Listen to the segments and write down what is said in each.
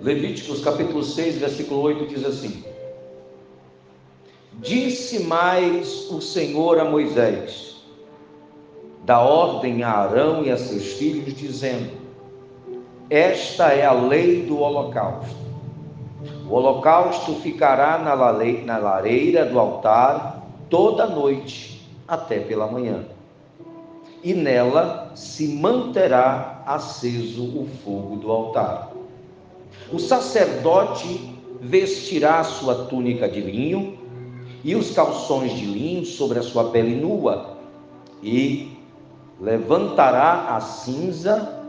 Levíticos capítulo 6, versículo 8 diz assim: Disse mais o Senhor a Moisés: Dá ordem a Arão e a seus filhos, dizendo: Esta é a lei do holocausto. O holocausto ficará na lareira do altar toda noite até pela manhã, e nela se manterá aceso o fogo do altar. O sacerdote vestirá sua túnica de linho e os calções de linho sobre a sua pele nua, e levantará a cinza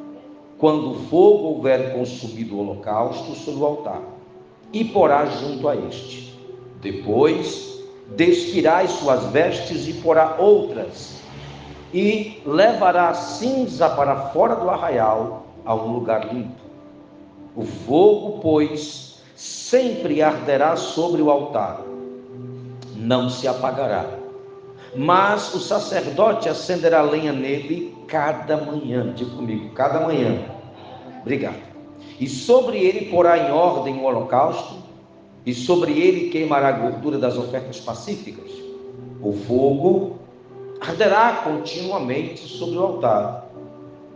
quando o fogo houver consumido o holocausto sobre o altar, e porá junto a este. Depois despirá as suas vestes e porá outras, e levará a cinza para fora do arraial a um lugar limpo. O fogo, pois, sempre arderá sobre o altar não se apagará. Mas o sacerdote acenderá lenha nele cada manhã. Diga comigo, cada manhã. Obrigado. E sobre ele porá em ordem o holocausto, e sobre ele queimará a gordura das ofertas pacíficas. O fogo arderá continuamente sobre o altar,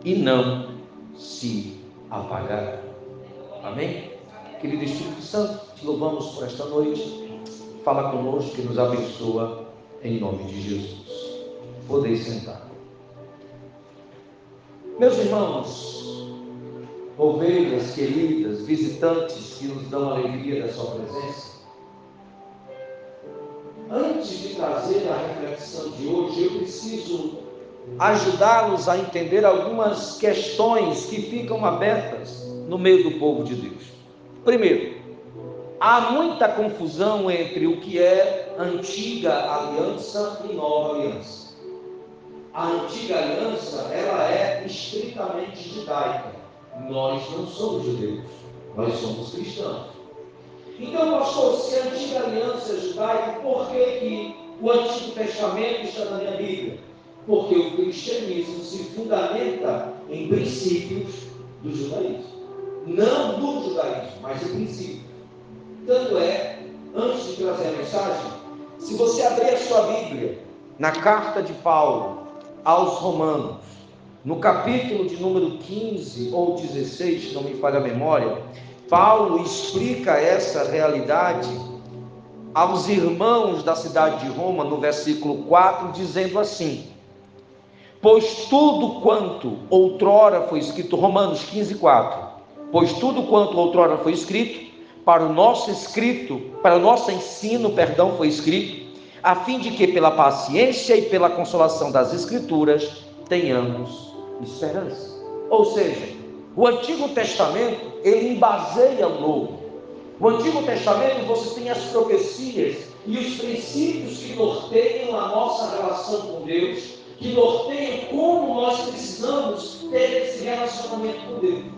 e não se apagará. Amém? Querido Espírito Santo, te louvamos por esta noite fala conosco e nos abençoa em nome de Jesus. Podeis sentar. Meus irmãos, ovelhas queridas, visitantes que nos dão alegria da sua presença, antes de trazer a reflexão de hoje, eu preciso ajudá-los a entender algumas questões que ficam abertas no meio do povo de Deus. Primeiro, há muita confusão entre o que é antiga aliança e nova aliança. A antiga aliança, ela é estritamente judaica. Nós não somos judeus, nós somos cristãos. Então, pastor, se a antiga aliança é judaica, por que, que o Antigo Testamento está na minha Bíblia? Porque o cristianismo se fundamenta em princípios do judaísmo. Não do judaísmo, mas em princípios. Tanto é, antes de trazer a mensagem, se você abrir a sua Bíblia na carta de Paulo aos Romanos, no capítulo de número 15 ou 16, se não me falha a memória, Paulo explica essa realidade aos irmãos da cidade de Roma, no versículo 4, dizendo assim: Pois tudo quanto outrora foi escrito, Romanos 15, 4, pois tudo quanto outrora foi escrito, para o nosso escrito, para o nosso ensino, perdão, foi escrito, a fim de que pela paciência e pela consolação das escrituras tenhamos esperança. Ou seja, o Antigo Testamento, ele embaseia o Novo. O Antigo Testamento você tem as profecias e os princípios que norteiam a nossa relação com Deus, que norteiam como nós precisamos ter esse relacionamento com Deus.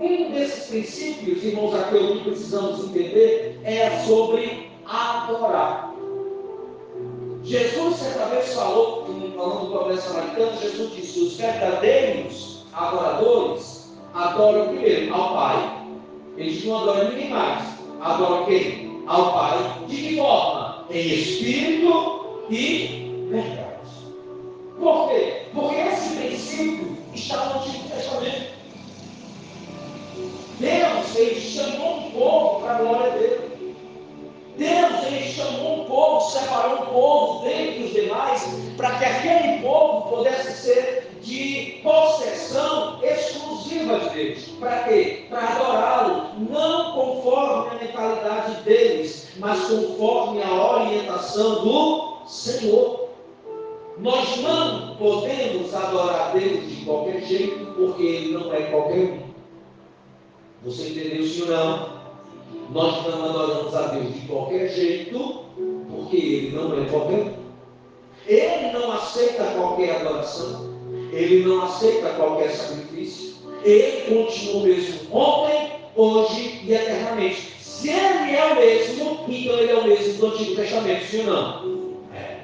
Um desses princípios, irmãos, aqui que precisamos entender é sobre adorar. Jesus certa vez falou, falando do problema samaritano, Jesus disse: os verdadeiros adoradores adoram primeiro ao Pai. Eles não adoram ninguém mais. Adoram quem? Ao Pai. De que forma? Em espírito e verdade. Por quê? Porque esse princípio está no Antigo Testamento. Deus, ele chamou um povo para a glória dele. Deus, ele chamou um povo, separou um povo dentre os demais, para que aquele povo pudesse ser de possessão exclusiva de Deus. Para quê? Para adorá-lo, não conforme a mentalidade deles, mas conforme a orientação do Senhor. Nós não podemos adorar Deus de qualquer jeito, porque Ele não é qualquer um. Você entendeu sim ou não? Nós não adoramos a Deus de qualquer jeito, porque Ele não é qualquer. Ele não aceita qualquer adoração, Ele não aceita qualquer sacrifício. Ele continua o mesmo ontem, hoje e eternamente. Se Ele é o mesmo, então Ele é o mesmo do Antigo Testamento, sim ou não? É.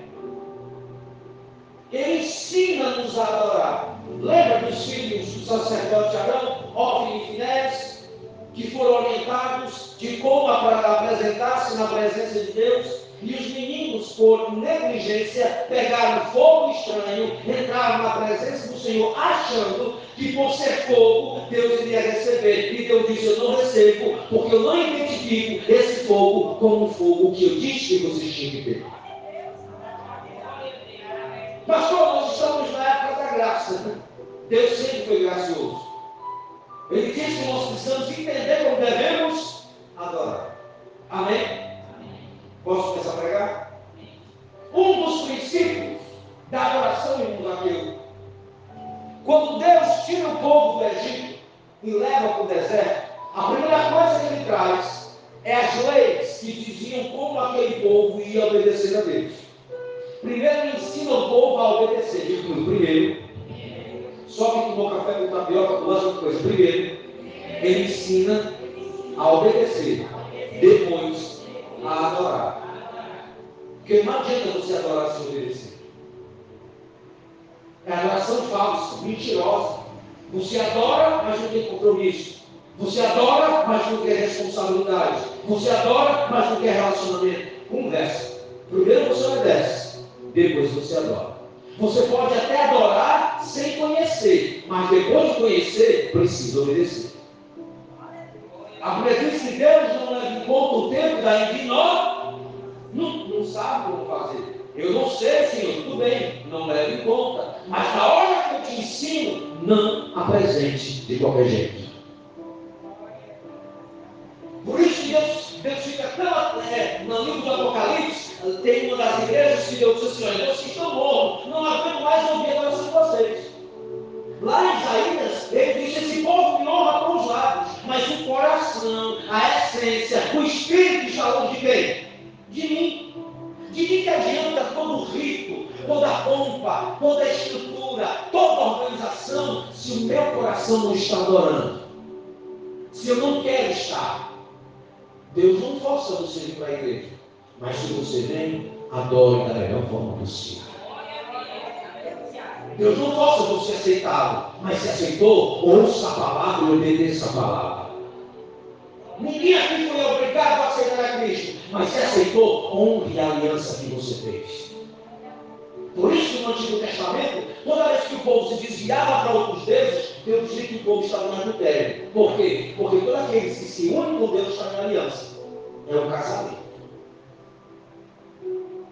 Ele ensina-nos a adorar. Lembra dos filhos do sacerdote Arão, Ofni e Finés? Que de como apresentar-se na presença de Deus. E os meninos, por negligência, pegaram fogo estranho, entraram na presença do Senhor, achando que por ser fogo, Deus iria receber. E Deus disse: Eu não recebo, porque eu não identifico esse fogo como um fogo que eu disse que vocês tinham que ter. Pastor, nós estamos na época da graça. Deus sempre foi gracioso. Ele disse que nós precisamos entender como devemos adorar. Amém? Posso começar a pregar? Um dos princípios da adoração em mundo aquilo. Quando Deus tira o povo do Egito e leva para o deserto, a primeira coisa que ele traz é as leis que diziam como aquele povo ia obedecer a Deus. Primeiro ele ensina o povo a obedecer. Digo primeiro, só que tomou café com tapioca, duas outras coisas. Primeiro, ele ensina a obedecer. Depois, a adorar. Porque não adianta você adorar sem obedecer. É adoração falsa, mentirosa. Você adora, mas não tem compromisso. Você adora, mas não quer responsabilidade. Você adora, mas não quer relacionamento. Conversa. Primeiro você obedece, depois você adora. Você pode até adorar sem conhecer, mas depois de conhecer, precisa obedecer. A diz que Deus não leva em conta o tempo da nós não, não sabe como fazer. Eu não sei, Senhor, tudo bem, não leve em conta. Mas na hora que eu te ensino, não apresente de qualquer jeito. Por isso Deus, Deus fica tão. É, no livro do Apocalipse, tem uma das igrejas que Deus disse assim: Deus que estão mortos, não aguento mais ouvir a voz de vocês. Lá em Isaías, ele diz: Esse povo me honra com os lábios, mas o coração, a essência, o espírito está longe de quem? De mim. De que, que adianta todo o rito, toda pompa, toda estrutura, toda organização, se o meu coração não está adorando? Se eu não quero estar? Deus não força você ir para a igreja. Mas se você vem, adore da melhor forma possível. Deus não força você aceitá-lo, mas se aceitou, ouça a palavra e obedeça a palavra. Ninguém aqui foi obrigado a aceitar a Cristo, mas se aceitou, honre a aliança que você fez. Por isso, no Antigo Testamento, toda vez que o povo se desviava para outros deuses, Deus dizia que o povo estava no adultério. Por quê? Porque todos aqueles que se unem com Deus estão em aliança. É um casamento.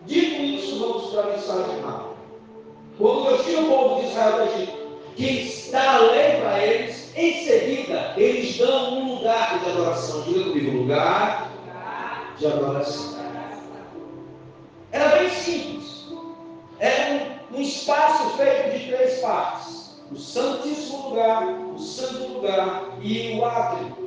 Dito isso, vamos para a mensagem rápida. Quando Deus tira o povo de Israel do Egito, que dá a lei para eles, em seguida, eles dão um lugar de adoração. Diga comigo, lugar de adoração. Era bem simples. Era um, um espaço feito de três partes: o Santíssimo Lugar, o Santo Lugar e o Átrio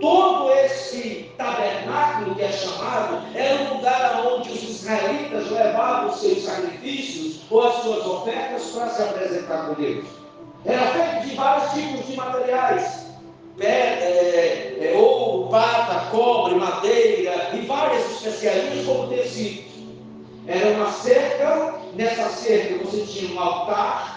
todo esse tabernáculo que é chamado era um lugar onde os israelitas levavam os seus sacrifícios ou as suas ofertas para se apresentar com Deus. Era feito de vários tipos de materiais. É, é, ouro, prata, cobre, madeira e várias especiarias como tecidos. Era uma cerca, nessa cerca você tinha um altar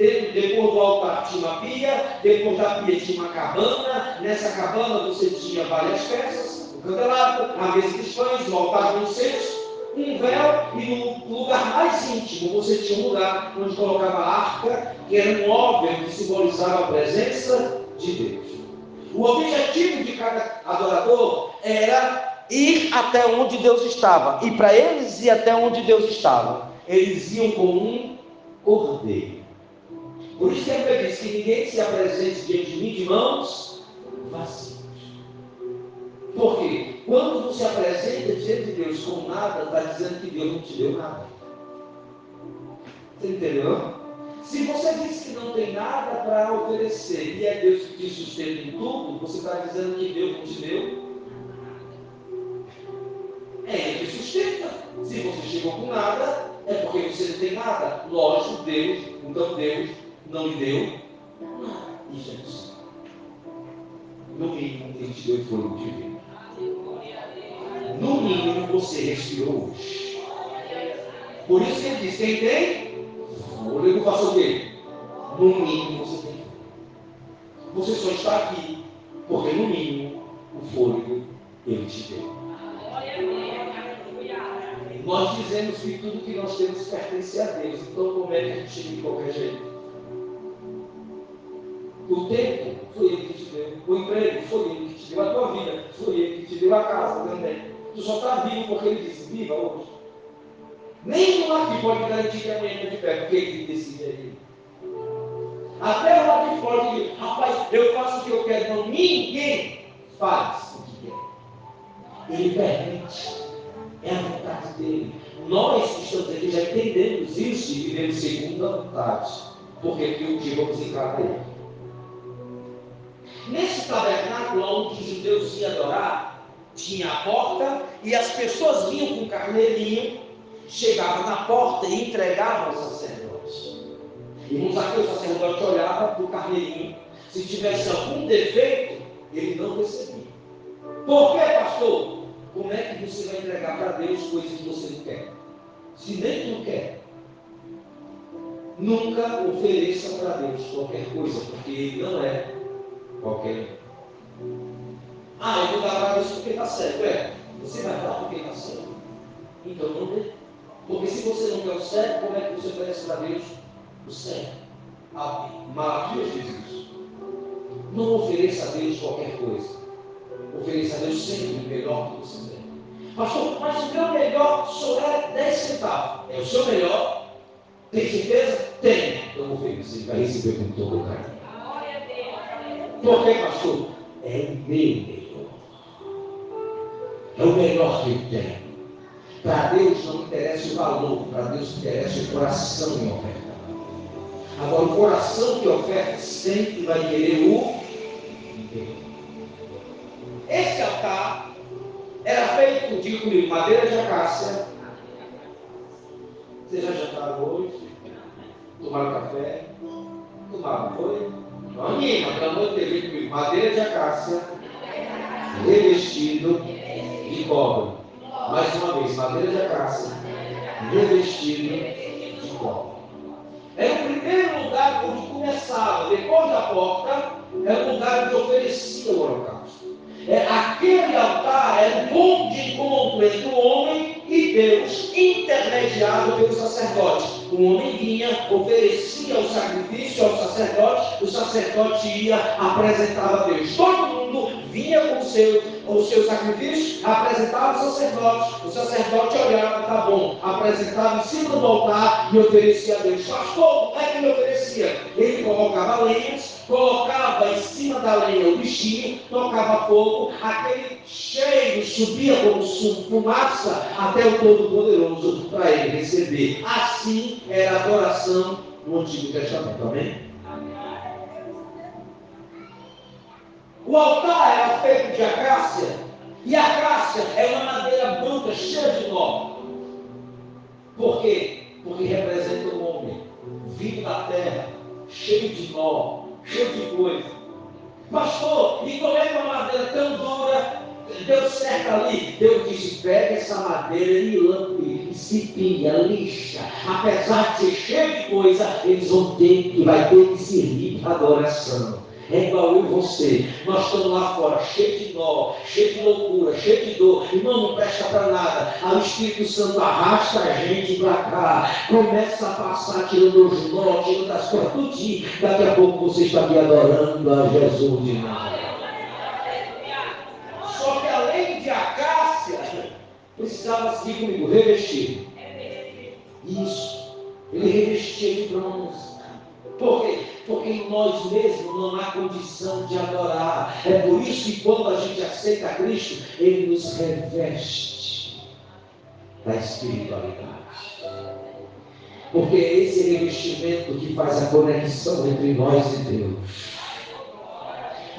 depois do altar tinha uma pia, depois da pia tinha uma cabana, nessa cabana você tinha várias peças, o candelabro, a mesa dos pães, o altar do incenso, um véu e no lugar mais íntimo você tinha um lugar onde colocava a arca, que era um móvel que simbolizava a presença de Deus. O objetivo de cada adorador era ir até onde Deus estava. E para eles ir até onde Deus estava, eles iam com um cordeiro. Por isso que a diz que ninguém se apresente diante de mim de mãos vazias. Porque quando você apresenta diante de Deus com nada, está dizendo que Deus não te deu nada. Você entendeu? Se você diz que não tem nada para oferecer e é Deus que te sustenta em tudo, você está dizendo que Deus não te deu é Ele que sustenta. Se você chegou com nada, é porque você não tem nada. Lógico, Deus, então Deus não lhe deu nada. Isso é. No mínimo, ele te deu fôlego de vida. No mínimo, você respirou hoje. Por isso que ele diz: quem tem, fôlego faça o quê? No mínimo, você tem. Você só está aqui porque, no mínimo, o fôlego Ele te deu. Nós dizemos que tudo que nós temos pertence a Deus. Então, como é que a gente chega de qualquer jeito? O tempo foi Ele que te deu. O emprego foi Ele que te deu. A tua vida foi Ele que te deu. A casa também. Tu só está vivo porque Ele disse: viva hoje. Nenhum aqui pode garantir que amanhã está de pé, porque Ele decide aí. Até o aqui pode rapaz, eu faço o que eu quero. Não, ninguém faz que. Ele permite. É a vontade dele. Nós que estamos aqui já entendemos isso e vivemos segundo a vontade. Porque aqui um dia vamos encarar ele. Nesse tabernáculo onde os judeus iam adorar, tinha a porta e as pessoas vinham com o carneirinho, chegavam na porta e entregavam ao sacerdote. Irmãos, aqui o sacerdote olhava para o carneirinho, se tivesse algum defeito, ele não recebia. Por quê, pastor? Como é que você vai entregar para Deus coisas que você não quer? Se nem tu quer, nunca ofereça para Deus qualquer coisa, porque Ele não é qualquer. Ah, eu vou dar para Deus porque está certo. É, você vai dar porque está certo. Então não dê. Porque se você não quer o certo, como é que você oferece para Deus o certo? A diz isso. Não ofereça a Deus qualquer coisa ofereça a Deus sempre o melhor que você tem. Pastor, mas o meu melhor só é 10 centavos. É o seu melhor? Tem certeza? Tem. Então vou oferecer, vai receber com todo o carinho. Por que, pastor? É o meu melhor. É o melhor que eu tenho. Para Deus não interessa o valor, para Deus interessa o coração em oferta. Agora, o coração que oferta sempre vai querer o esse altar era feito, comigo, madeira de acácia. Vocês já jantaram hoje? Tomaram café? Tomaram, foi? Não anima, pelo amor de Deus, comigo. Madeira de acácia, revestido de cobre. Mais uma vez, madeira de acácia, revestido de cobre. Era o primeiro lugar onde começava, depois da porta, era o lugar onde oferecia o holocausto. É, aquele altar era o ponto de encontro entre o homem e Deus, intermediado pelo sacerdote. O homem vinha, oferecia o sacrifício ao sacerdote, o sacerdote ia, apresentava a Deus. Todo mundo vinha com o seu, o seu sacrifício, apresentava o sacerdote, o sacerdote olhava, tá bom, apresentava em cima do altar e oferecia a Deus. Pastor, como é que ele oferecia? Ele colocava lenhas, colocava em cima da lenha o bichinho, tocava fogo, aquele cheiro subia como fumaça até o Todo-Poderoso para ele receber. Assim era a adoração no Antigo Testamento. Amém? O altar era feito de acácia, e a acácia é uma madeira branca cheia de nó. Por quê? Porque representa o homem, vivo da terra, cheio de nó, cheio de coisa. Pastor, e como é uma madeira tão dura deu certo ali? Deus disse: pega essa madeira e lampe, pinga, lixa. Apesar de ser cheio de coisa, eles vão ter que, vai ter que servir para adoração. É igual eu e você. Nós estamos lá fora, cheio de nó, cheio de loucura, cheio de dor. Irmão, não presta para nada. Aí o Espírito Santo arrasta a gente para cá. Começa a passar, tirando os nós, tirando as coisas, tudinho. Daqui a pouco você está me adorando a Jesus de nada. Só que além de acácia, precisava seguir comigo, revestir. Isso. Ele revestia de bronze. Por quê? Porque em nós mesmos não há condição de adorar. É por isso que quando a gente aceita Cristo, Ele nos reveste da espiritualidade. Porque é esse revestimento que faz a conexão entre nós e Deus.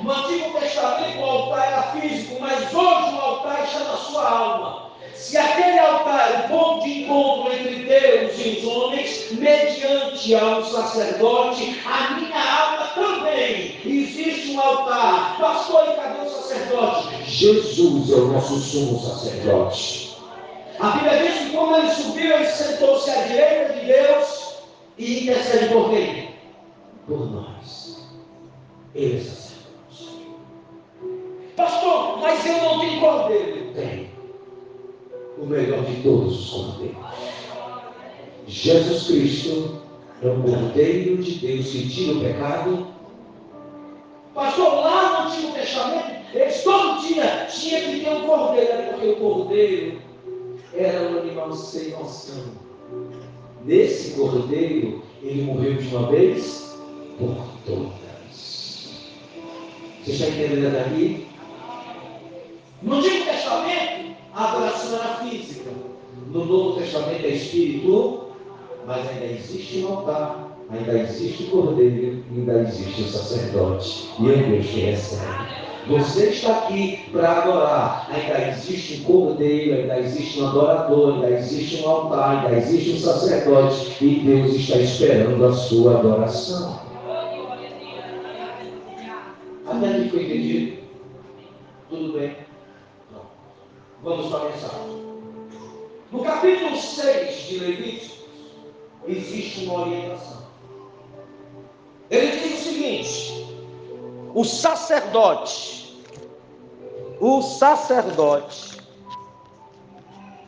No Antigo Testamento o altar era físico, mas hoje o altar está na sua alma. Se aquele altar é o ponto de encontro entre Deus e os homens, mediante ao sacerdote, a minha alma também. Existe um altar. Pastor, e cadê o sacerdote? Jesus é o nosso sumo sacerdote. A Bíblia diz que quando ele subiu, ele sentou-se à direita de Deus e intercede por quem? Por nós. Ele é sacerdote. Pastor, mas eu não tenho cordeiro melhor de todos os cordeiros. Jesus Cristo é o cordeiro de Deus que tira o pecado. Pastor, lá no Antigo Testamento, eles todo dia tinha que ter um cordeiro, porque o cordeiro era um animal sem noção. Nesse cordeiro, ele morreu de uma vez por todas. Você está entendendo aqui? No Antigo Testamento, a adoração era física. No Novo Testamento é espiritual, mas ainda existe um altar, ainda existe cordeiro, ainda existe o sacerdote. E é Deus que recebe. Você está aqui para adorar. Ainda existe um cordeiro, ainda existe um adorador, ainda existe um altar, ainda existe um sacerdote. E Deus está esperando a sua adoração. Até aqui foi entendido? Tudo bem? Vamos para a mensagem. No capítulo 6 de Levítico, existe uma orientação. Ele diz o seguinte: o sacerdote, o sacerdote,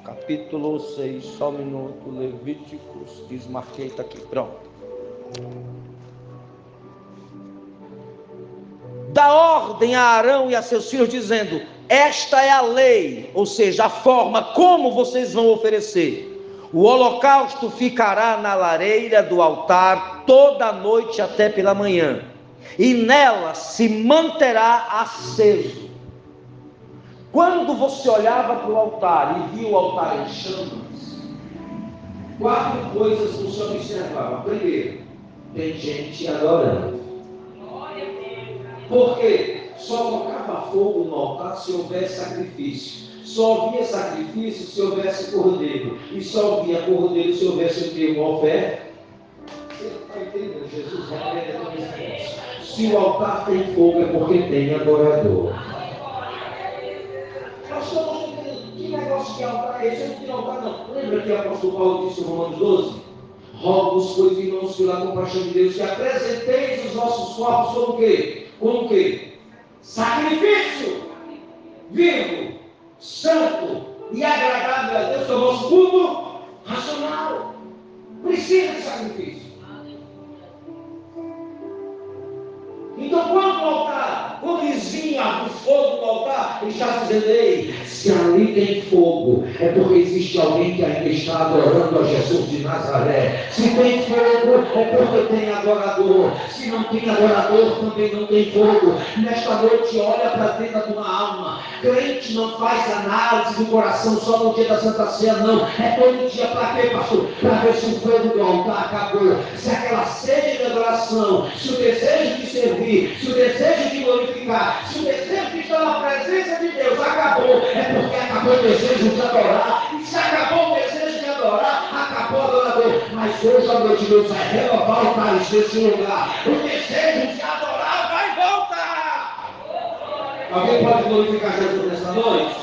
capítulo 6, só um minuto, Levíticos, desmarquei, está aqui, pronto. Dá ordem a Arão e a seus filhos, dizendo: Esta é a lei, ou seja, a forma como vocês vão oferecer. O holocausto ficará na lareira do altar toda a noite até pela manhã e nela se manterá aceso. Quando você olhava para o altar e via o altar em chamas, quatro coisas você observava. Primeiro, tem gente adorando. Porque só colocava fogo no altar se houvesse sacrifício. Só havia sacrifício se houvesse cordeiro. E só havia cordeiro se houvesse o que? Uma oferta. Você está entendendo? Jesus esse negócio. Se o altar tem fogo é porque tem adorador. Pastor, que negócio de altar é esse? Não altar não. Lembra que o apóstolo Paulo disse em Romanos 12? Rogo-vos, pois, irmãos, pela compaixão de Deus, que apresenteis os vossos corpos como o quê? Como o quê? Sacrifício vivo, santo e agradável a Deus, que é o vosso culto racional. Precisa de sacrifício. Então, quando o vinham do fogo do altar, ele está dizendo: Ei, se ali tem fogo, é porque existe alguém que ainda está adorando a Jesus de Nazaré. Se tem fogo, é porque tem adorador. Se não tem adorador, também não tem fogo. Nesta noite, olha para dentro da tua alma. Crente não faz análise do coração só no dia da Santa Ceia, não. É todo dia para quê, pastor? Para ver se o fogo do altar acabou. Se aquela sede de adoração, se o desejo de servir se o desejo de glorificar, se o desejo de estar na presença de Deus acabou, é porque acabou o desejo de adorar. E se acabou o desejo de adorar, acabou o adorador. Mas hoje a noite Deus vai renovar o país desse lugar. O desejo de adorar vai voltar. Alguém pode glorificar Jesus nessa noite?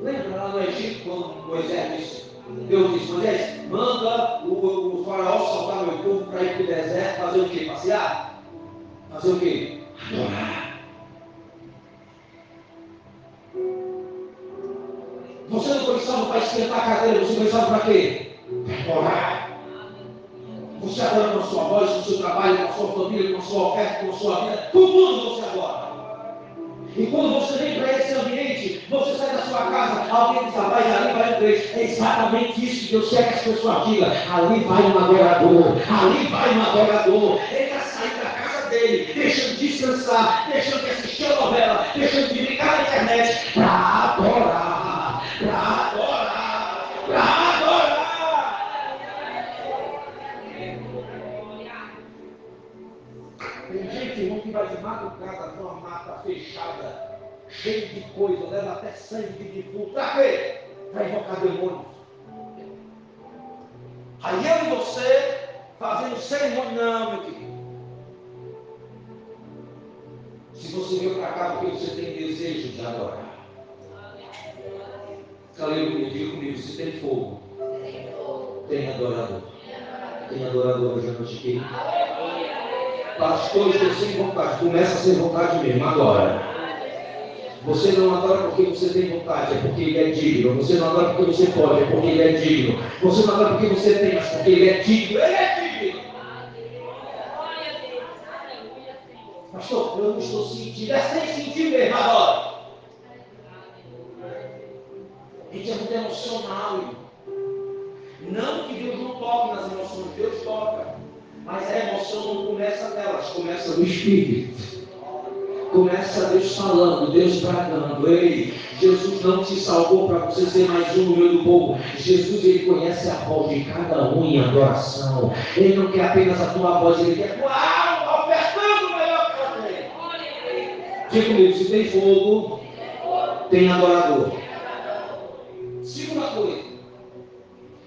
Lembra lá no Egito, quando Moisés disse, Deus disse, Moisés, manda o, o faraó soltar meu povo para ir para o deserto, fazer o quê? Passear? Fazer o quê? Adorar. Você não foi salvo para esquentar a cadeira, você foi salvo para quê? Para orar. Você adora com a sua voz, com o seu trabalho, com a sua família, com a sua oferta, com a sua vida, com tudo você adora. E quando você vem para esse ambiente, você sai da sua casa, alguém diz, rapaz, ali vai um crente. É exatamente isso que Deus quer que as pessoas digam. Ali vai um adorador, ali vai um adorador. Ele vai sair da casa dele, deixando de descansar, deixando de assistir a novela, deixando de ligar na internet para adorar, para adorar, para adorar. Irmão, que vai de madrugada numa mata fechada cheio de coisa, leva até sangue de defunto. Para quê? Para invocar demônios. Aí eu e você fazendo cerimônia, não, meu querido. Se você veio para cá porque você tem desejo de adorar. Aleluia, diga comigo, se tem fogo, tem adorador. Tem adorador hoje à noite aqui. Pastor, estou sem vontade. Começa a ser vontade mesmo, agora. Você não adora porque você tem vontade, é porque ele é digno. Você não adora porque você pode, é porque ele é digno. Você não adora porque você tem, mas porque ele é digno. Ele é digno. Pastor, eu não estou sentindo. É sem sentir mesmo agora. A gente é muito emocional. Mas a emoção não começa nelas, começa no espírito. Começa Deus falando, Deus bradando. Ei, Jesus não te salvou para você ser mais um no meio do povo. Jesus, ele conhece a voz de cada um em adoração. Ele não quer apenas a tua voz, ele quer a tua alma, ofertando o melhor que. Diga comigo, se tem fogo, tem adorador. Segunda coisa,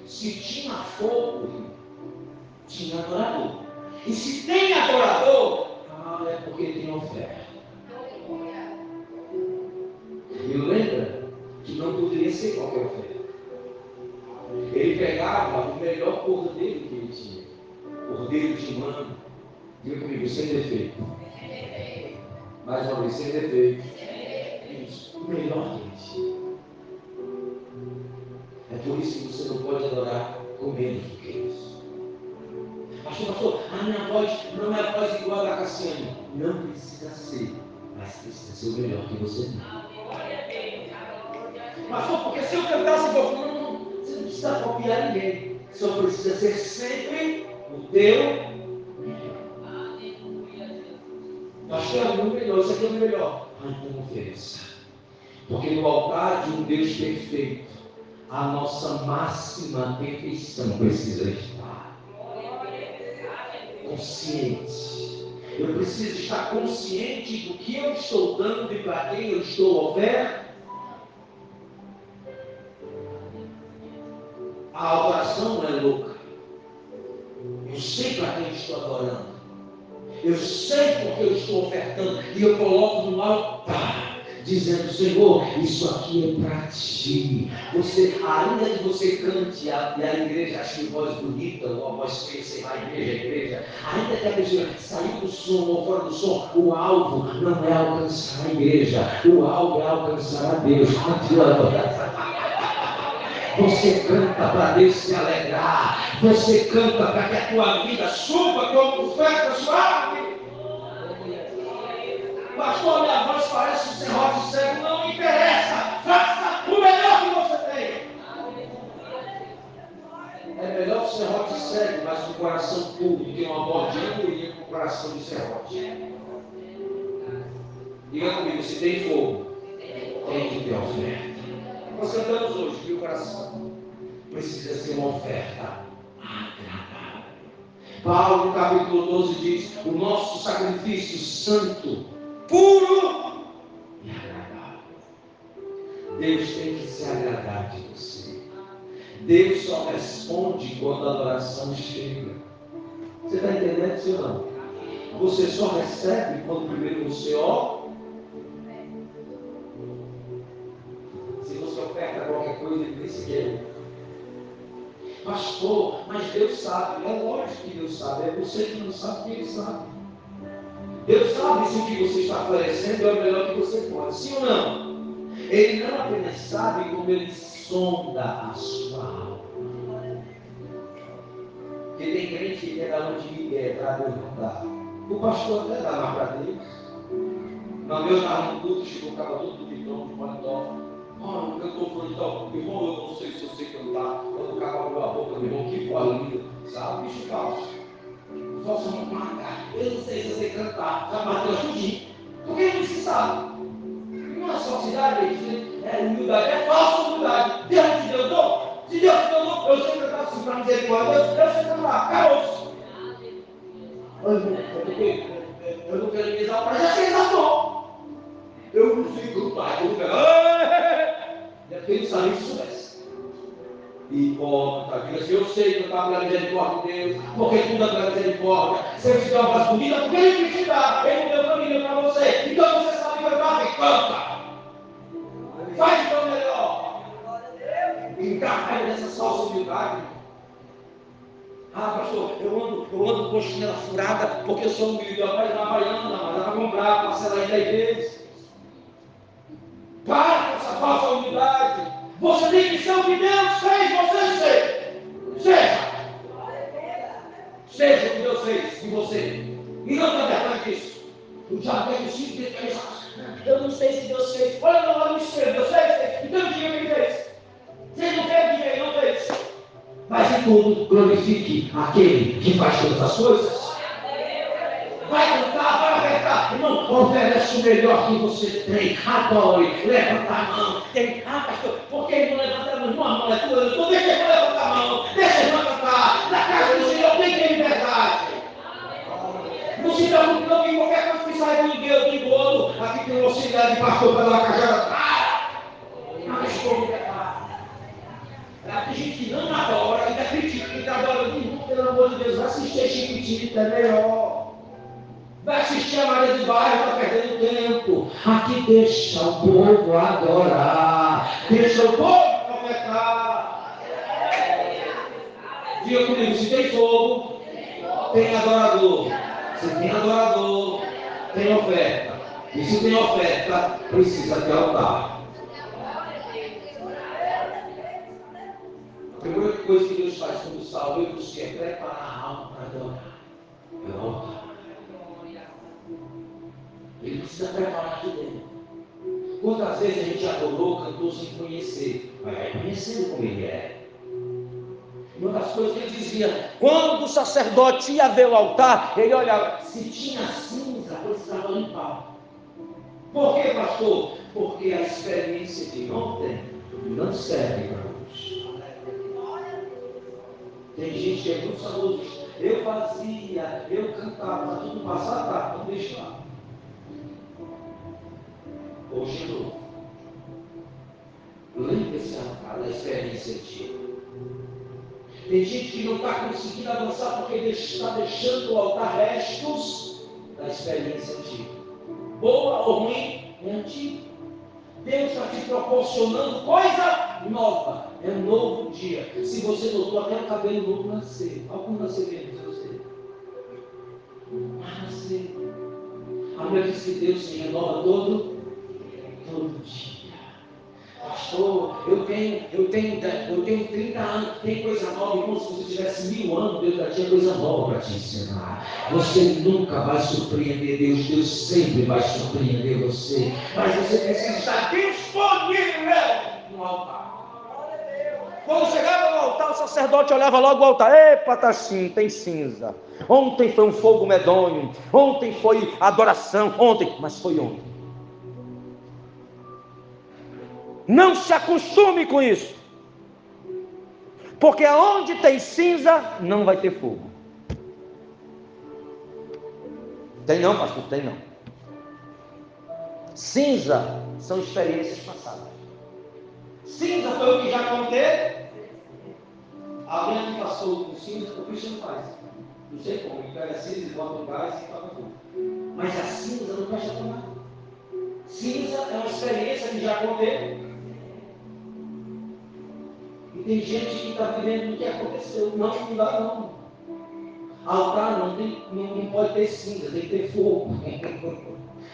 se tinha fogo, tinha adorador. E se tem adorador, ah, é porque tem oferta. E lembra que não poderia ser qualquer oferta. Ele pegava o melhor cordeiro que ele tinha. Cordeiro de mano. Diga comigo, sem defeito. Mais uma vez, sem defeito. Isso, o melhor que ele tinha. É por isso que você não pode adorar com menos do que isso. Pastor, pastor, a minha voz não é voz igual a da Cassiane. Não precisa ser, mas precisa ser o melhor que você tem. Pastor, porque se eu cantasse igual você não precisa copiar ninguém. Só precisa ser sempre o teu melhor. Pastor, é muito melhor, isso aqui é o melhor. Ah, então ofereça. Porque no altar de um Deus perfeito, a nossa máxima perfeição precisa estar consciente. Eu preciso estar consciente do que eu estou dando e para quem eu estou ofertando. A adoração não é louca. Eu sei para quem estou adorando. Eu sei porque eu estou ofertando. E eu coloco no altar dizendo, Senhor, isso aqui é para ti. Você, ainda que você cante a, e a igreja ache voz bonita, ou a voz feia, você vai igreja, igreja, ainda que a pessoa saiu do som ou fora do som, o alvo não é alcançar a igreja, o alvo é alcançar a Deus. Você canta para Deus se alegrar. Você canta para que a tua vida suba como festa suave. Pastor, minha voz parece um serrote cego. Não interessa. Faça o melhor que você tem. É melhor que serrote cego, mas com coração puro, que uma bordinha com coração de serrote. Diga comigo, se tem fogo, tem que ter oferta. Nós cantamos hoje que o coração precisa ser uma oferta. Paulo, capítulo 12, diz: O nosso sacrifício santo puro e agradável. Deus tem que se agradar de você. Deus só responde quando a adoração chega. Você está entendendo, senhor? não? Você só recebe quando primeiro você ora. Se você oferta qualquer coisa, ele nem sequer Pastor, mas Deus sabe. É lógico que Deus sabe. É você que não sabe que Ele sabe. Deus sabe se o que você está oferecendo é o melhor que você pode, sim ou não? Ele não apenas sabe como ele sonda a sua alma. Porque tem crente que quer dar onde quer para Deus não dá. O pastor até dá mais para Deus. Não, meu estava no culto, chegou o cara todo bonitão, de paletó. Oh, eu estou falando então, irmão, eu não sei se você cantar. Quando o cara abriu a boca, meu irmão, que voz linda. Sabe, bicho falso posso matar. Eu não sei se você cantar, já bateu tudinho. Porque a gente sabe. Não é falsidade, é humildade, é falsa humildade. Deus te deu dom. Se Deus te deu dom, eu sei cantar assim para misericórdia. Deus sei cantar. Acabou-se. Eu não quero me exaltar, já sei exaltou. Eu não sei cantar, eu não quero. É porque ele sabe que soubesse hipócrita, eu sei que eu estava pela misericórdia de Deus, porque tudo é pela misericórdia. Se ele te dá uma comida, porque ele te dá, ele deu família para você. Então você sabe cantar, e canta. Faz o teu melhor. Encarrega dessa falsa humildade. Ah, pastor, eu ando, eu ando com chinela furada porque eu sou um militar, mas na Havaiana, mas dá para comprar, parcela em 10 vezes. Para com essa falsa humildade. Você tem que ser o que Deus fez você ser. Seja. Seja o que Deus fez de você. E não está verdade disso. O diabo tem o cinto de. Eu não sei se Deus fez. Olha lá no espelho, Deus fez. Então diga o que ele fez. Se não fez, diga ele não fez. Mas em tudo, glorifique aquele que faz todas as coisas. Oferece o melhor que você tem. Adore, levanta a mão. Tem, ah, pastor, por que não levanta a mão? Uma mão é tua, então deixa ele levantar a mão. Deixa ele cantar. Na casa do Senhor tem que liberdade. Não se preocupe, não, que qualquer coisa que sai do Deus, do bolo, aqui tem um auxiliar de pastor uma cajada. Para! Mas como Tem gente que não adora, ainda critica, que adora de novo, pelo amor de Deus, vai assistir Chiquitita, é melhor. Vai assistir a Maria do Bairro, está perdendo tempo. Aqui deixa o povo adorar. Deixa o povo profetar. Diga comigo, se tem fogo, tem adorador. Se tem adorador, tem oferta. E se tem oferta, precisa ter altar. A primeira coisa que Deus faz quando salva, Ele nos preparar a alma para adorar. É o altar. Ele precisa preparar aqui dentro. Quantas vezes a gente adorou, cantou sem conhecer, mas vai conhecendo como ele é. Uma das coisas que ele dizia, quando o sacerdote ia ver o altar, ele olhava, se tinha cinza, precisava limpar. Por que, pastor? Porque a experiência de ontem não serve para hoje. Tem gente que é muito saúde. Eu fazia, eu cantava, tudo passado, tá, não deixa novo. Lembre-se da experiência antiga. Tem gente que não está conseguindo avançar porque está deixando o altar restos da experiência antiga. Boa ou ruim, é antiga. Deus está te proporcionando coisa nova. É um novo dia. Se você notou, até o cabelo novo nascer. Algum eu sei. Mas nascer. A mulher diz que Deus se renova todo dia. Pastor, eu tenho, eu tenho, eu tenho 30 anos, tem coisa nova, irmão. Se você tivesse mil anos, Deus já tinha coisa nova para te ensinar. Você nunca vai surpreender Deus, Deus sempre vai surpreender você. Mas você precisa estar disponível no altar. Quando chegava no altar, o sacerdote olhava logo o altar. Epa, tá assim, tem cinza. Ontem foi um fogo medonho. Ontem foi adoração. Ontem, mas foi ontem. Não se acostume com isso. Porque aonde tem cinza, não vai ter fogo. Tem não, pastor? Tem não. Cinza são experiências passadas. Cinza foi o que já contei. Alguém aqui passou com cinza, o que não faz? Não sei como, ele pega cinza e bota no gás e toca fogo. Mas a cinza não presta para nada. Cinza é uma experiência que já contei. E tem gente que está vivendo o que aconteceu. Não, não dá não. Altar não, tem, não, não pode ter cinza, tem que ter fogo.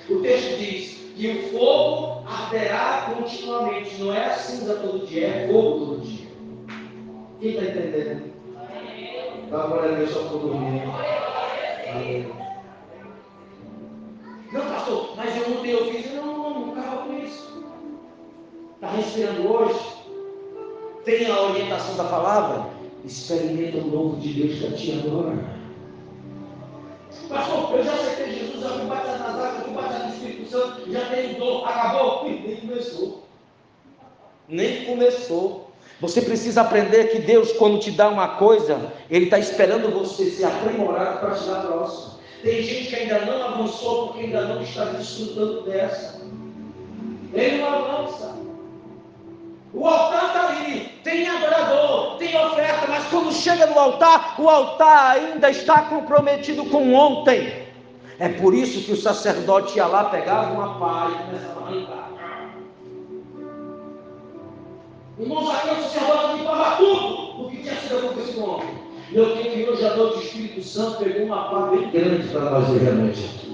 o texto diz que o fogo arderá continuamente. Não é a cinza todo dia, é fogo todo dia. Quem está entendendo? Dá uma olhada Deus só por dormir. Não, pastor, mas eu ontem eu fiz. Não, não, não, acaba com isso. Está respirando hoje? Tem a orientação da palavra, experimenta o novo de Deus para ti agora. Pastor, eu já aceitei Jesus, já fui batizado nas águas, fui batizado no Espírito Santo, já tenho dor, acabou? Nem começou. Nem começou. Você precisa aprender que Deus, quando te dá uma coisa, Ele está esperando você ser aprimorado para te dar a próxima. Tem gente que ainda não avançou porque ainda não está desfrutando dessa. Ele não avança. O altar está ali, tem adorador, tem oferta, mas quando chega no altar, o altar ainda está comprometido com ontem. É por isso que o sacerdote ia lá, pegava uma pá e começava a arrancar. Irmãos, aqui o sacerdote limpava tudo o que tinha sido acontecido ontem. E eu tenho que hoje à noite o Espírito Santo pegou uma pá bem grande para nós à noite.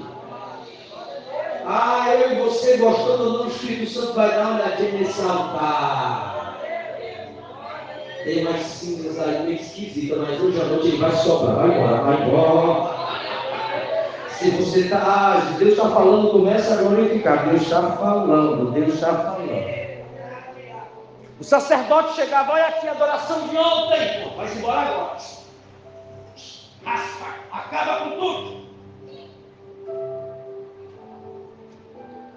Ah, eu e você, gostando não, o Espírito Santo vai dar uma olhadinha nesse altar. Tem mais cinzas aí meio esquisita, mas hoje à noite ele vai sobrar. Vai embora, vai embora. Se você está, ah, Deus está falando, começa a glorificar. Deus está falando, Deus está falando. O sacerdote chegava, olha aqui a adoração de ontem. Vai embora agora. Raspa, acaba com tudo.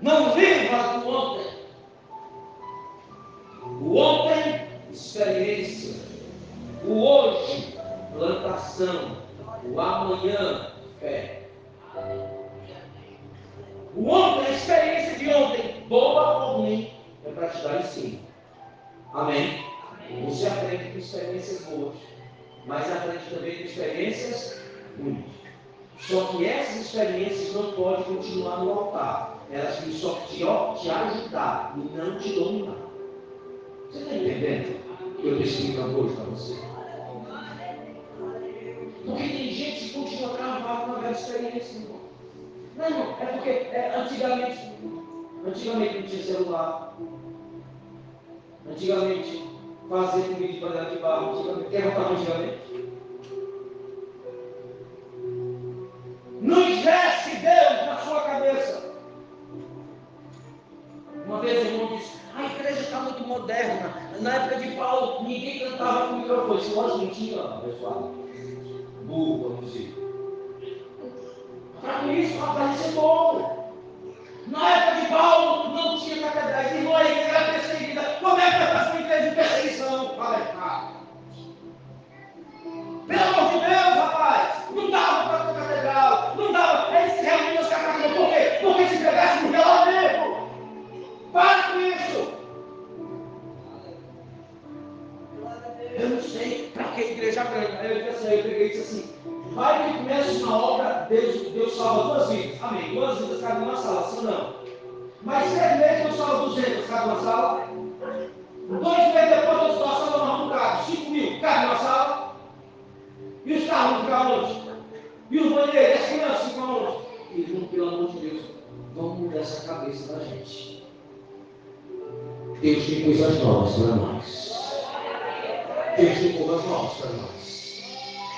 Não viva do ontem. O ontem, experiência. O hoje, plantação. O amanhã, fé. O ontem, a experiência de ontem, boa ou ruim, é para te dar ensino. Amém? Você aprende com experiências boas, mas aprende também com experiências ruins. Só que essas experiências não podem continuar no altar. Elas têm só te, te ajudar e não te dominar. Você está entendendo o que eu explicando hoje para você? Porque tem gente que continua travado na velha experiência, irmão. Não, irmão, é porque é, antigamente, antigamente não tinha celular. Antigamente, fazer comida de panela de barro. Antigamente, quer voltar antigamente? as 啊 coisas novas para nós. Deus tem coisas novas para nós.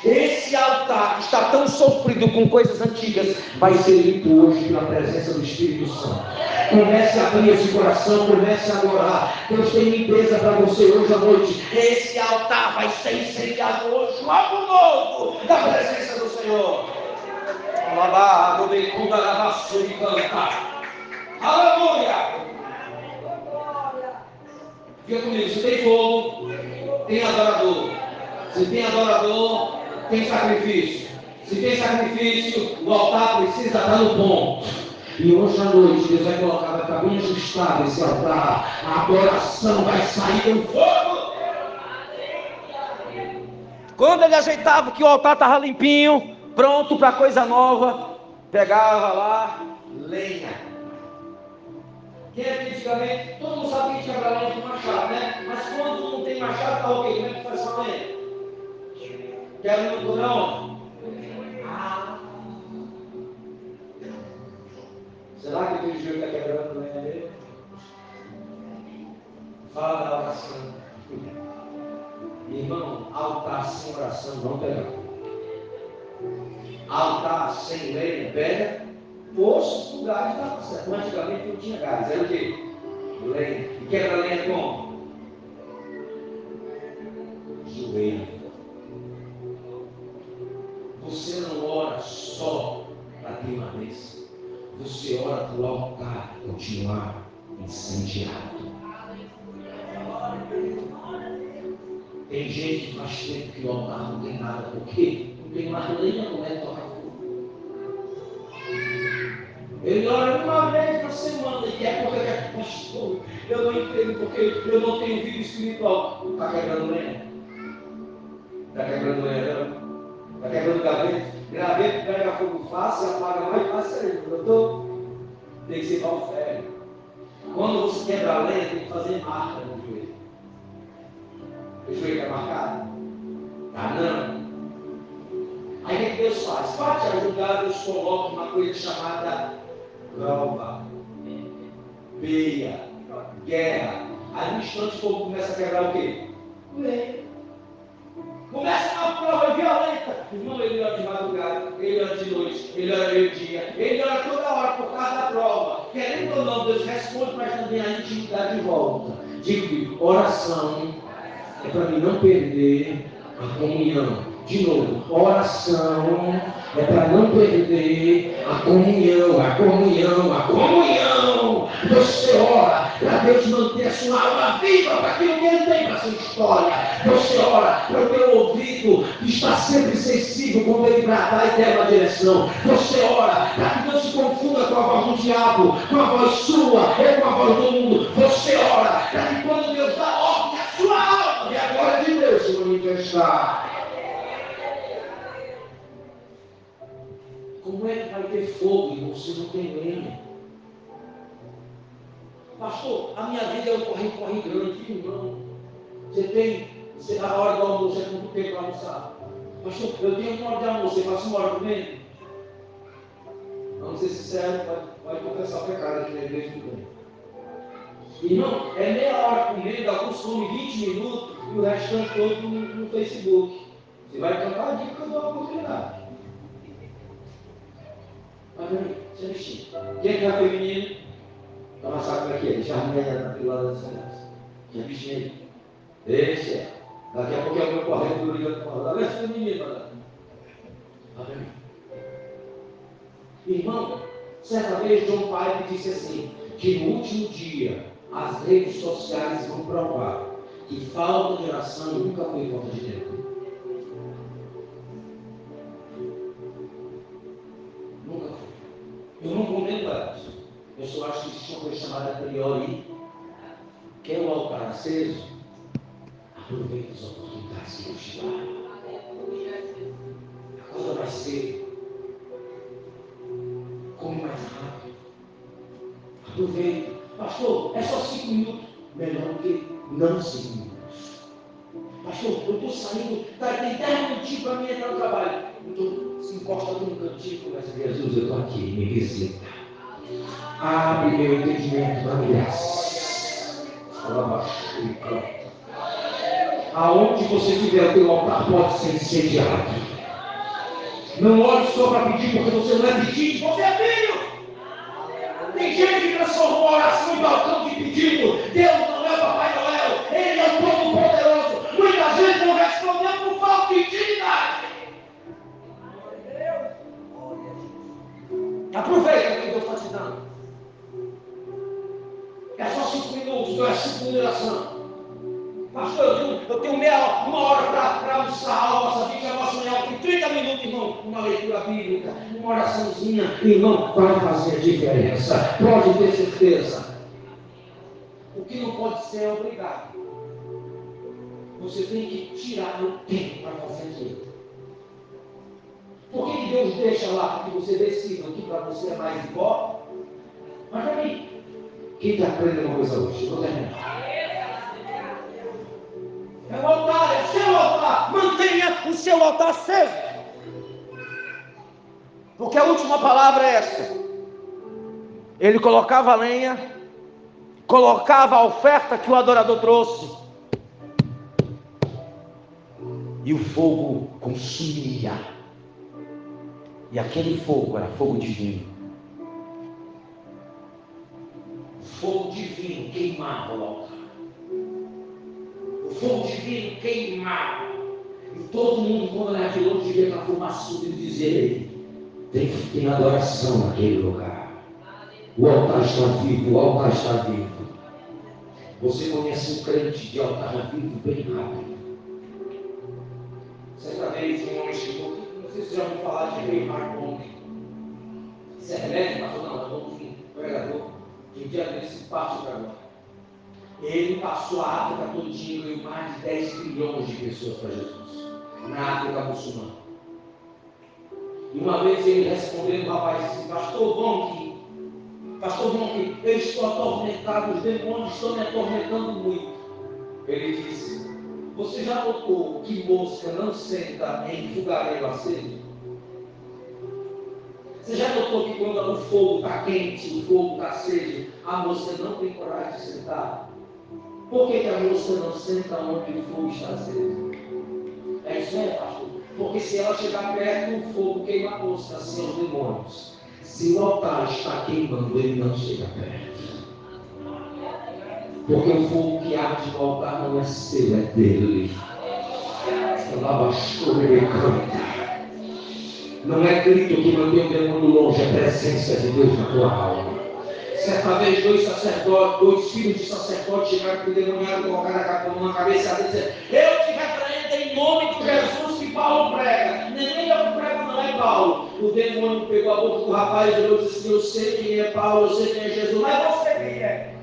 Esse altar está tão sofrido com coisas antigas vai ser limpo hoje pela presença do Espírito Santo. Comece a abrir esse coração, comece a orar. Deus tem limpeza para você hoje à noite. Esse altar vai ser incendiado hoje, algo novo da presença do Senhor. Aleluia! Fica comigo, se tem fogo, tem adorador. Se tem adorador, tem sacrifício. Se tem sacrifício, o altar precisa estar no ponto. E hoje à noite Deus vai colocar, vai ficar bem ajustado esse altar. A adoração vai sair com fogo. Quando ele ajeitava que o altar estava limpinho, pronto para coisa nova, pegava lá lenha quem é antigamente, todo mundo sabe que quebra lenha com machado, né? Mas quando não tem machado, tá ok. Como é que faz essa lenha? Quebra no? Ah. Será que aquele joelho está quebrando lenha dele? Fala da oração. Irmão, altar sem oração não pega. Altar sem lenha pega poços com gás estava certo. Antigamente não tinha gás, era o quê? Lenha. E quebra lenha como? Joelho. Você não ora só para permanência. Você ora para o altar continuar incendiado. Tem gente que faz tempo que o altar não tem nada. Por quê? Não tem mais lenha, não é tocar ele ora uma vez na semana e é porque é pastor. Eu não entendo porque eu não tenho vida espiritual. Está quebrando lenha? Está quebrando lenha? Está quebrando gaveta? Gaveta pega fogo fácil apaga mais fácil ainda. Doutor, tem que ser para o ferro. Quando você quebra a lenha, tem que fazer marca no joelho. O joelho está marcado? Tá não. Deus faz? Para te ajudar, Deus coloca uma coisa chamada prova, peia, guerra. Aí no instante o povo começa a quebrar o quê? Começa uma prova violenta. Irmão, ele ora de madrugada, ele ora de noite, ele ora meio-dia, ele ora toda hora por causa da prova. Querendo ou não, Deus responde, mas também a intimidade de volta. Digo, oração é para mim não perder a comunhão. De novo, oração é para não perder a comunhão, a comunhão, a comunhão. Você ora para Deus manter a sua alma viva para que Ele tem para sua história. Você ora para o teu ouvido que está sempre sensível quando Ele bradar e der uma direção. Você ora para que não se confunda com a voz do diabo, com a voz sua ou com a voz do mundo. Você ora para que quando Deus dá ordem, a sua alma e a glória de Deus se manifestar. Como é que vai ter fogo e você não tem lenha? Pastor, a minha vida é um corre-corre grande, irmão. Você tem, você, a hora do almoço é quanto tempo para almoçar? Pastor, eu tenho uma hora de almoço, você passa uma hora comendo? Vamos ser sinceros, pode, pode confessar pecado aqui na igreja bem. Irmão, é meia hora comendo, alguns comem 20 minutos e o restante todo no, no Facebook. Você vai cantar a dica que eu dou a oportunidade. Eu mexer. Quem é que já foi menino? Toma saco como é que é? Deixa a na pilada dessa criança. Já mexi nele. Deixa. Daqui a pouco é o meu correto do ligando lá. Deixa o menino, para Amém. Irmão, certa vez John Pipe disse assim, que no último dia as redes sociais vão provar que falta de oração nunca foi falta de Deus. Eu só acho que coisa chamada priori. Quer o altar aceso? Aproveite as oportunidades que Deus te dá. Acorda mais cedo. Come mais rápido. Aproveite. Pastor, é só cinco minutos. Melhor do que não cinco minutos. Pastor, eu estou saindo, tá, tem dez minutinhos para mim entrar no trabalho. Então, se encosta num cantinho e começa Jesus, eu estou aqui, me visita. Abre meu entendimento da graça. Aonde você tiver o teu altar pode ser incendiado. Não olhe só para pedir porque você não é pedido, você é filho. Tem gente que transformou oração em balcão de pedido. Deus não é Papai Noel, Ele é o Todo-Poderoso. Muita gente não respondeu por falta de intimidade. Aproveita é de oração. Pastor, eu tenho, eu tenho meia, uma hora para almoçar, a nossa vida, manhã, tem 30 minutos, irmão, uma leitura bíblica, uma oraçãozinha, irmão, vai fazer a diferença. Pode ter certeza. O que não pode ser é obrigado. Você tem que tirar o tempo para fazer aquilo. Por que Deus deixa lá que você decida o que para você é mais importante? Mas para mim, quem está aprendendo uma coisa hoje? Vou terminar. É o altar, é o seu altar. Mantenha o seu altar aceso. Porque a última palavra é essa. Ele colocava a lenha, colocava a oferta que o adorador trouxe. E o fogo consumia e aquele fogo era fogo divino. O fogo divino queimava. E todo mundo, quando olhava aquilo, via aquela fumaça subir e dizer: tem, tem adoração naquele lugar. O altar está vivo, o altar está vivo. Você conhece um crente de altar vivo bem rápido. Certa vez um homem chegou vocês já ouviram falar de Reinhard Bonk. Isso é remédio? Não, é bom fim, pregador. Que um dia desse passo para agora. Ele passou a África todinha e mais de 10 bilhões de pessoas para Jesus. Na África muçulmana. E uma vez ele respondendo, o rapaz disse, pastor Bonk, pastor Bonk, eu estou atormentado, os demônios estão me atormentando muito. Ele disse, você já notou que mosca não senta em fogareiro aceso? Você já notou que quando o fogo está quente, o fogo está aceso, a moça não tem coragem de sentar? Por que, que a moça não senta onde o fogo está aceso? É isso aí, pastor. Porque se ela chegar perto, o fogo queima a moça, assim os demônios. Se o altar está queimando, ele não chega perto. Porque o fogo que arde no altar não é seu, é dele. Não é grito que mantém o demônio longe, é presença de Deus na tua alma. Certa vez, dois sacerdotes, dois filhos de sacerdotes chegaram para o demoniado, mão na cabeça e disseram: Eu te repreendo em nome de Jesus que Paulo prega. Nem eu prego, não é Paulo. O demônio pegou a boca do rapaz e olhou disse: Eu sei quem é Paulo, eu sei quem é Jesus, mas você quem é?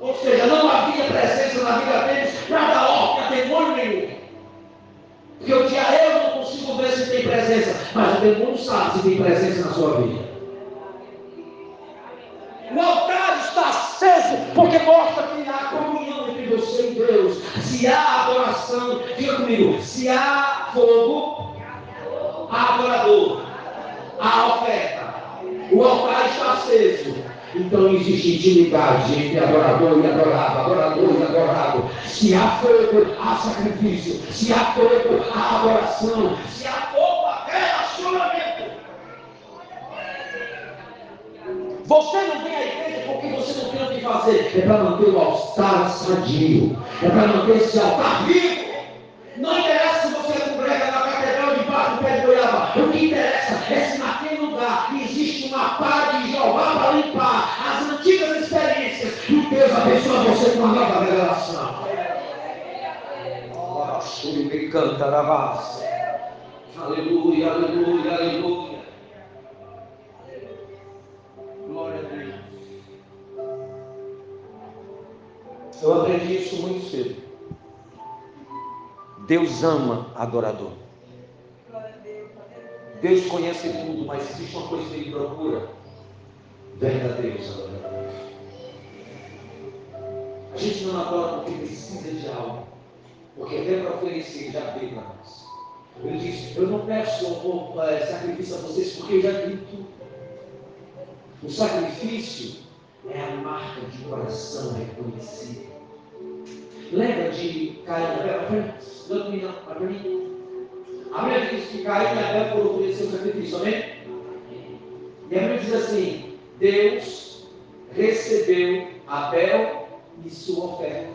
Ou seja, não havia presença na vida deles para dar ordem a demônio nenhum. Porque o dia eu não consigo ver se tem presença, mas o demônio sabe se tem presença na sua vida. O altar está aceso porque mostra que há comunhão entre você e Deus. Se há adoração, diga comigo, se há fogo, há adorador, há oferta. O altar está aceso. Então existe intimidade entre adorador e adorado, adorador e adorado. Se há fogo, há sacrifício. Se há fogo, há adoração. Se há fogo, há relacionamento. Você não vem à igreja porque você não tem o que fazer. É para manter o altar sadio. É para manter esse altar vivo. Não interessa se você congrega na catedral de baixo pé de goiaba. O que interessa é se naquele lugar existe uma pá de Jeová para limpar as antigas experiências. E Deus abençoa você com uma nova revelação. Me canta Aleluia, aleluia, aleluia. Eu aprendi isso muito cedo. Deus ama adorador. Deus conhece tudo, mas existe uma coisa que ele procura: verdadeiros adoradores. A gente não adora porque precisa de algo, porque até para oferecer já veio para nós. Ele diz: Eu não peço é, sacrifício a vocês porque eu já vi tudo. O sacrifício é a marca de coração reconhecido. Lembra de Caim e Abel? Não, para mim. A Bíblia diz que Caim e Abel foram oferecer o sacrifício, amém? E a Bíblia diz assim: Deus recebeu Abel e sua oferta,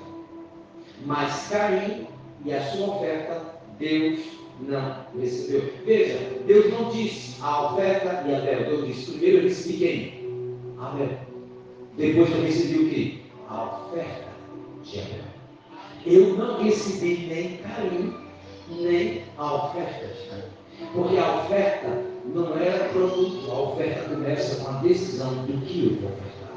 mas Caim e a sua oferta, Deus não recebeu. Veja, Deus não disse a oferta e Abel, Deus disse: primeiro eu recebi quem? Abel. Depois eu recebi o quê? A oferta de Abel. Eu não recebi nem Caim nem a oferta. Porque a oferta não era produto, a oferta começa com a decisão do que eu vou ofertar.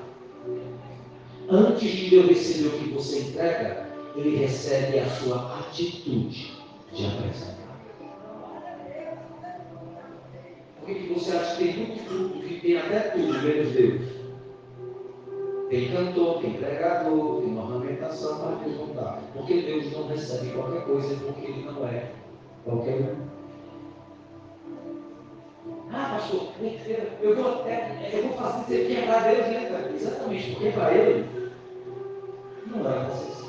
Antes de eu receber o que você entrega, ele recebe a sua atitude de apresentar. Por que você acha que tem muito fruto, que tem até tudo, menos Deus? Tem cantor, tem pregador, tem ornamentação, mas Deus não dá. Porque Deus não recebe qualquer coisa, porque Ele não é qualquer um. Ah, pastor, eu vou até, eu vou fazer você quebrar Deus, né? Exatamente, porque para Ele não é você.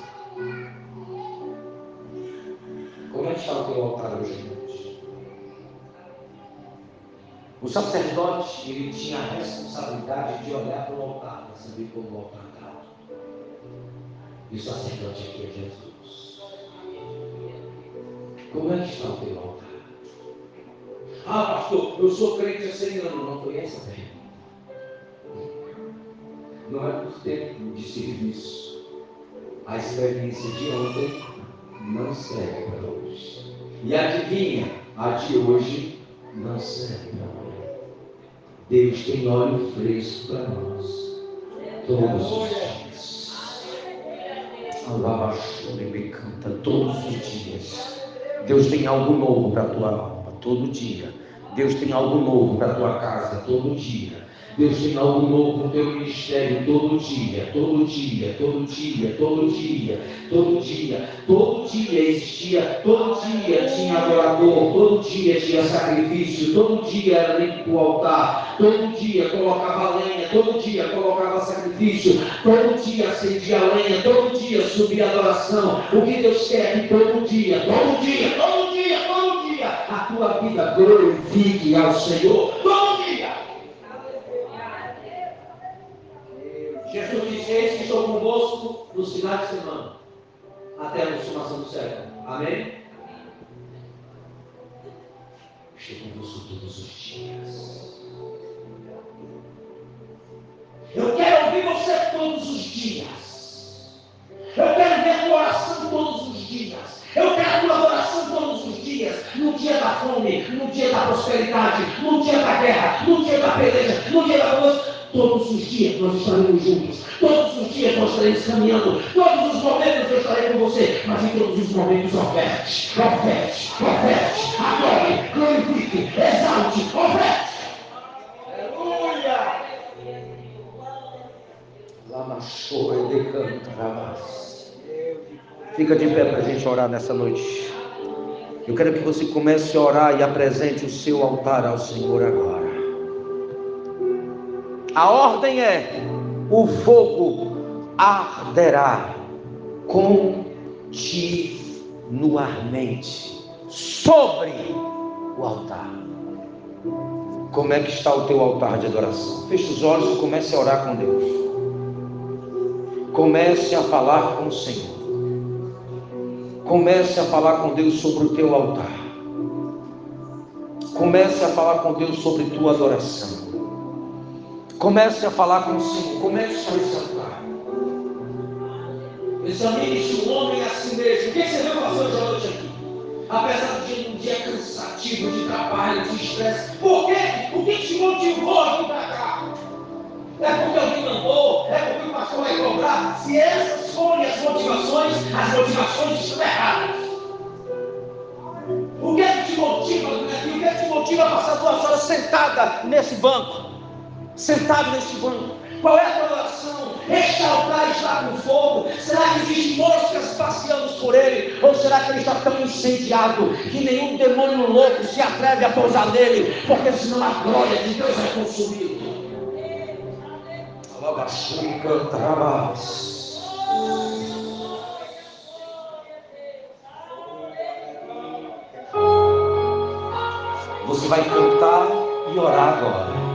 Como é que está o teu altar hoje? O sacerdote, ele tinha a responsabilidade de olhar para o altar, para saber como o altar estava. E o sacerdote aqui é Jesus. Como é que está o teu altar? Ah, pastor, eu sou crente há 100 anos, não conhece a fé. Não é por tempo de serviço. A experiência de ontem não serve para hoje. E adivinha, a de hoje não serve para hoje. Deus tem óleo fresco para nós. Todos os dias. Alabaxure me canta todos os dias. Deus tem algo novo para a tua alma, todo dia. Deus tem algo novo para a tua casa, todo dia. Deus tem algo novo no teu ministério todo dia, todo dia, todo dia, todo dia, todo dia, todo dia existia, todo dia tinha adorador, todo dia tinha sacrifício, todo dia era limpo o altar, todo dia colocava lenha, todo dia colocava sacrifício, todo dia acendia lenha, todo dia subia adoração. O que Deus quer é que todo dia, todo dia, todo dia, todo dia, a tua vida glorifique ao Senhor. Todo dia. Jesus disse: Eis que estou convosco nos finais de semana, até a consumação do século. Amém? Estou convosco todos os dias. Eu quero ouvir você todos os dias. Eu quero ver tua oração todos os dias. Eu quero tua oração todos os dias. No dia da fome, no dia da prosperidade, no dia da guerra, no dia da peleja, no dia da luz. Todos os dias nós estaremos juntos. Todos os dias nós estaremos caminhando. Todos os momentos eu estarei com você. Mas em todos os momentos, oferte, oferte, oferte. Adore, glorifique, exalte, oferte. Aleluia. Lamachoe de cantarabas. Fica de pé para a gente orar nessa noite. Eu quero que você comece a orar e apresente o seu altar ao Senhor agora. A ordem é: o fogo arderá continuamente sobre o altar. Como é que está o teu altar de adoração? Feche os olhos e comece a orar com Deus. Comece a falar com o Senhor. Comece a falar com Deus sobre o teu altar. Comece a falar com Deus sobre tua adoração. Comece a falar com o Senhor. Comece a exaltar. Examine-se o homem a si mesmo. O que você veio fazer hoje à noite aqui? Apesar de um dia cansativo, de trabalho, de estresse. Por quê? O que te motivou a vir para cá? É porque alguém mandou? É porque o pastor vai cobrar? Se essas forem as motivações, as motivações estão erradas. O que é que te motiva O que é que te motiva a passar duas horas sentada nesse banco? Sentado neste banco? Qual é a tua oração? Este altar está com fogo? Será que existem moscas passeando por ele? Ou será que ele está tão incendiado que nenhum demônio louco se atreve a pousar nele? Porque senão a glória de Deus é consumida. Você vai cantar e orar agora.